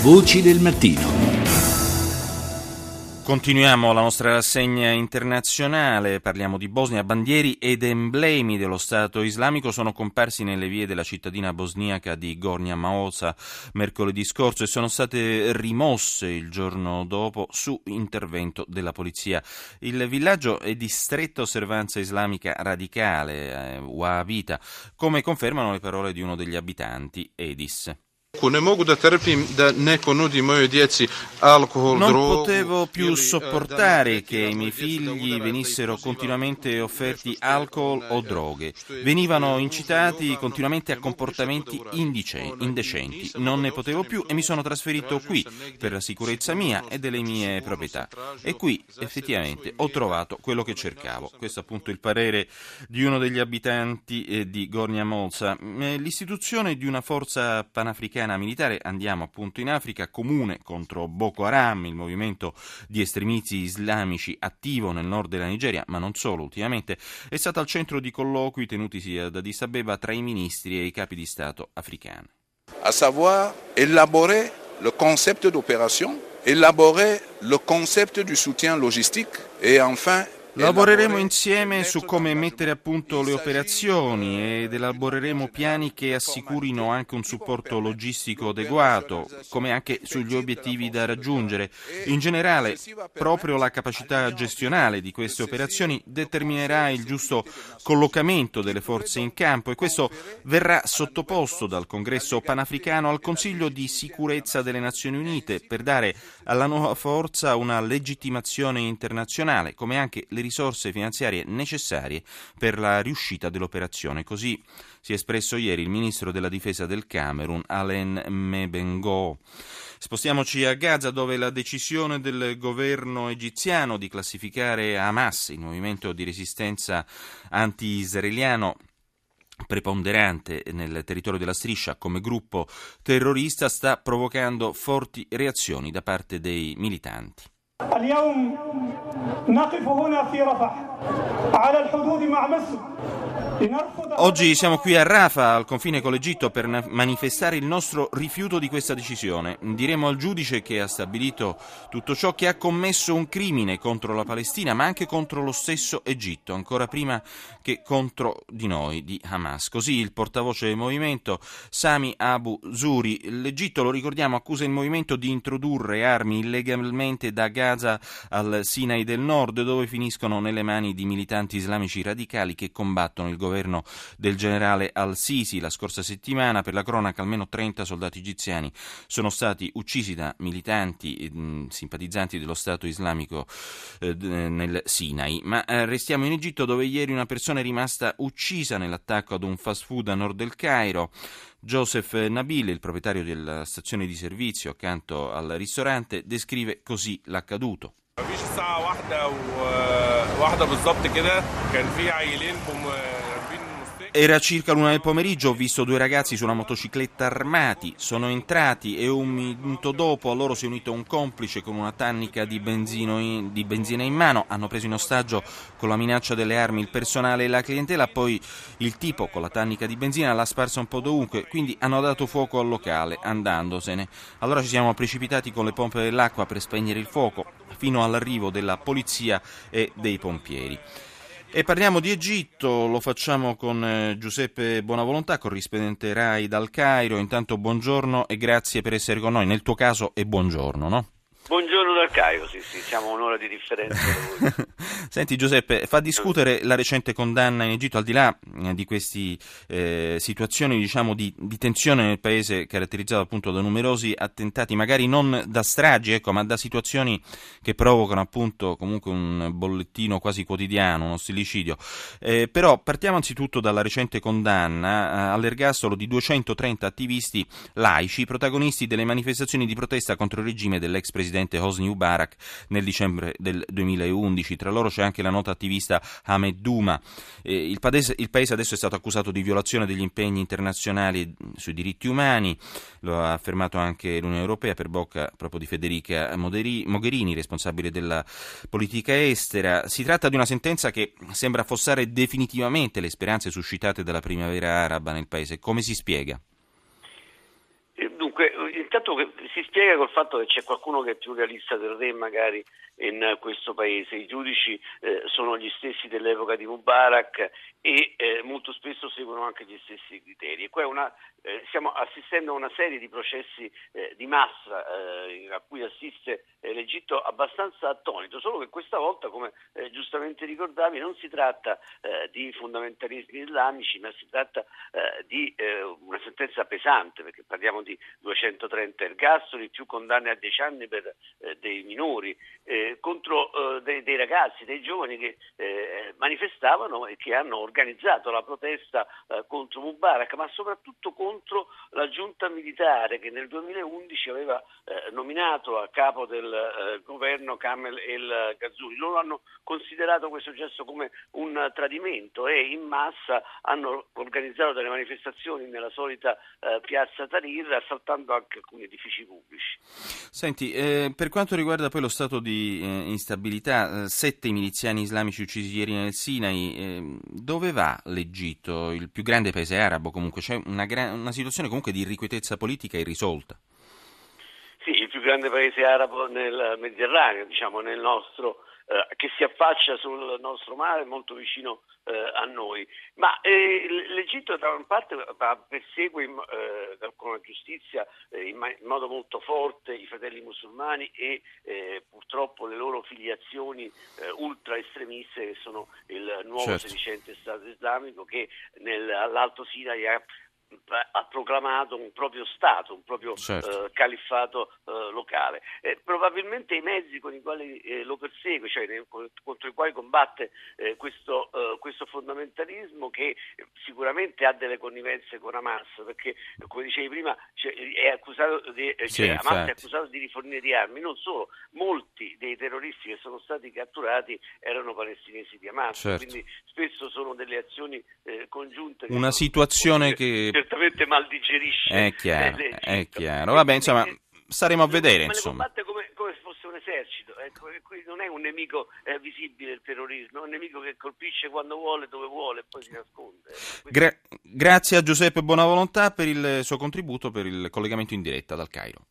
Voci del mattino. Continuiamo la nostra rassegna internazionale, parliamo di Bosnia, bandieri ed emblemi dello Stato islamico sono comparsi nelle vie della cittadina bosniaca di Gornja Maosa mercoledì scorso e sono state rimosse il giorno dopo su intervento della polizia. Il villaggio è di stretta osservanza islamica radicale, eh, wahhabita, come confermano le parole di uno degli abitanti, Edis. Ne mogu da trpim da neko nudi mojoj djeci alkohol, Non potevo più eh, sopportare che ai miei figli venissero continuamente offerti što je alcol o onaj, droghe. Venivano incitati continuamente a comportamenti indice- indecenti. Non ne potevo più e mi sono trasferito qui per la sicurezza mia e delle mie proprietà. E qui effettivamente ho trovato quello che cercavo. Questo è appunto il parere di uno degli abitanti eh, di Gornia Molsa. Eh, L'istituzione di una forza panafricana militare, andiamo appunto in Africa, comune contro Boko Haram, il movimento di estremisti islamici attivo nel nord della Nigeria, ma non solo ultimamente, è stata al centro di colloqui tenutisi ad Addis Abeba tra i ministri e i capi di Stato africani. à savoir élaborer le concept d'opération, élaborer le concept du soutien logistique et enfin Lavoreremo insieme su come mettere a punto le operazioni ed elaboreremo piani che assicurino anche un supporto logistico adeguato, come anche sugli obiettivi da raggiungere. In generale, proprio la capacità gestionale di queste operazioni determinerà il giusto collocamento delle forze in campo e questo verrà sottoposto dal Congresso panafricano al Consiglio di sicurezza delle Nazioni Unite per dare alla nuova forza una legittimazione internazionale, come anche le risorse finanziarie necessarie per la riuscita dell'operazione. Così si è espresso ieri il ministro della difesa del Camerun, Alain Mebengo. Spostiamoci a Gaza dove la decisione del governo egiziano di classificare Hamas, il movimento di resistenza anti-israeliano, preponderante nel territorio della striscia come gruppo terrorista sta provocando forti reazioni da parte dei militanti. اليوم نقف هنا في رفح على الحدود مع مصر لنرفض Oggi siamo qui a Rafa, al confine con l'Egitto, per na- manifestare il nostro rifiuto di questa decisione. Diremo al giudice che ha stabilito tutto ciò che ha commesso un crimine contro la Palestina, ma anche contro lo stesso Egitto, ancora prima che contro di noi, di Hamas. Così il portavoce del movimento, Sami Abu Zuri, l'Egitto, lo ricordiamo, accusa il movimento di introdurre armi illegalmente da Gaza al Sinai del Nord, dove finiscono nelle mani di militanti islamici radicali che combattono il governo del generale al-Sisi. La scorsa settimana, per la cronaca, almeno 30 soldati egiziani sono stati uccisi da militanti eh, simpatizzanti dello Stato islamico eh, d- nel Sinai. Ma eh, restiamo in Egitto dove ieri una persona è rimasta uccisa nell'attacco ad un fast food a nord del Cairo. Joseph Nabil, il proprietario della stazione di servizio accanto al ristorante, descrive così l'accaduto. Era circa l'una del pomeriggio, ho visto due ragazzi su una motocicletta armati, sono entrati e un minuto dopo a loro si è unito un complice con una tannica di, in- di benzina in mano, hanno preso in ostaggio con la minaccia delle armi il personale e la clientela, poi il tipo con la tannica di benzina l'ha sparsa un po' dovunque, quindi hanno dato fuoco al locale andandosene. Allora ci siamo precipitati con le pompe dell'acqua per spegnere il fuoco, fino all'arrivo della polizia e dei pompieri. E parliamo di Egitto, lo facciamo con eh, Giuseppe Buonavolontà, corrispondente RAI dal Cairo. Intanto buongiorno e grazie per essere con noi. Nel tuo caso è buongiorno, no? Dal Cairo, sì, sì, siamo un'ora di differenza. Senti Giuseppe, fa discutere la recente condanna in Egitto, al di là eh, di queste situazioni diciamo, di, di tensione nel paese caratterizzato appunto da numerosi attentati, magari non da stragi, ecco, ma da situazioni che provocano appunto comunque un bollettino quasi quotidiano, uno stillicidio. Eh, però partiamo anzitutto dalla recente condanna eh, all'ergastolo di 230 attivisti laici, protagonisti delle manifestazioni di protesta contro il regime dell'ex presidente Hosni Mubarak nel dicembre del 2011. Tra loro c'è anche la nota attivista Ahmed Duma. Eh, il, paese, il paese adesso è stato accusato di violazione degli impegni internazionali sui diritti umani, lo ha affermato anche l'Unione Europea per bocca proprio di Federica Mogherini, responsabile della politica estera. Si tratta di una sentenza che sembra affossare definitivamente le speranze suscitate dalla primavera araba nel paese. Come si spiega? Intanto si spiega col fatto che c'è qualcuno che è più realista del re magari in questo paese. I giudici eh, sono gli stessi dell'epoca di Mubarak e eh, molto spesso seguono anche gli stessi criteri. Una, eh, stiamo assistendo a una serie di processi eh, di massa eh, a cui assiste eh, l'Egitto abbastanza attonito, solo che questa volta, come giustamente ricordavi, non si tratta di fondamentalismi islamici, ma si tratta di una sentenza pesante, perché parliamo di 230 ergastoli, più condanne a 10 anni per dei minori contro eh, dei, dei, ragazzi, dei giovani che eh, manifestavano e che hanno organizzato la protesta eh, contro Mubarak, ma soprattutto contro la giunta militare che nel 2011 aveva eh, nominato a capo del eh, governo Kamel El Ghazouli. Loro hanno considerato questo gesto come un tradimento e in massa hanno organizzato delle manifestazioni nella solita eh, piazza Tahrir assaltando anche alcuni edifici pubblici. Senti, per quanto riguarda poi lo stato di eh, instabilità, eh, sette miliziani islamici uccisi ieri nel Sinai, eh, dove va l'Egitto, il più grande paese arabo comunque? C'è una, gra- una situazione comunque di irrequietezza politica irrisolta. Sì, il più grande paese arabo nel Mediterraneo, diciamo nel nostro eh, che si affaccia sul nostro mare, molto vicino eh, a noi. Ma eh, l'Egitto da una parte persegue eh, con la giustizia eh, in, ma- in, modo molto forte i fratelli musulmani e purtroppo le loro filiazioni ultra estremiste che sono il nuovo certo. sedicente Stato islamico che nell'Alto Sinai ha ha proclamato un proprio Stato, un proprio certo. eh, califfato eh, locale. Eh, probabilmente i mezzi con i quali eh, lo persegue, cioè contro i quali combatte eh, questo, eh, questo, fondamentalismo che sicuramente ha delle connivenze con Hamas, perché come dicevi prima cioè, è accusato di, cioè, sì, Hamas è accusato di rifornire di armi, non solo, molti dei terroristi che sono stati catturati erano palestinesi di Hamas, certo. quindi spesso sono delle azioni congiunte. Una situazione che certamente mal digerisce. È chiaro, è chiaro. Vabbè, insomma, staremo a vedere. Ma insomma. combatte come, come, se fosse un esercito. Ecco, qui non è un nemico eh, visibile il terrorismo, è un nemico che colpisce quando vuole, dove vuole e poi si nasconde. Quindi... Gra- grazie a Giuseppe Bonavolontà per il suo contributo, per il collegamento in diretta dal Cairo.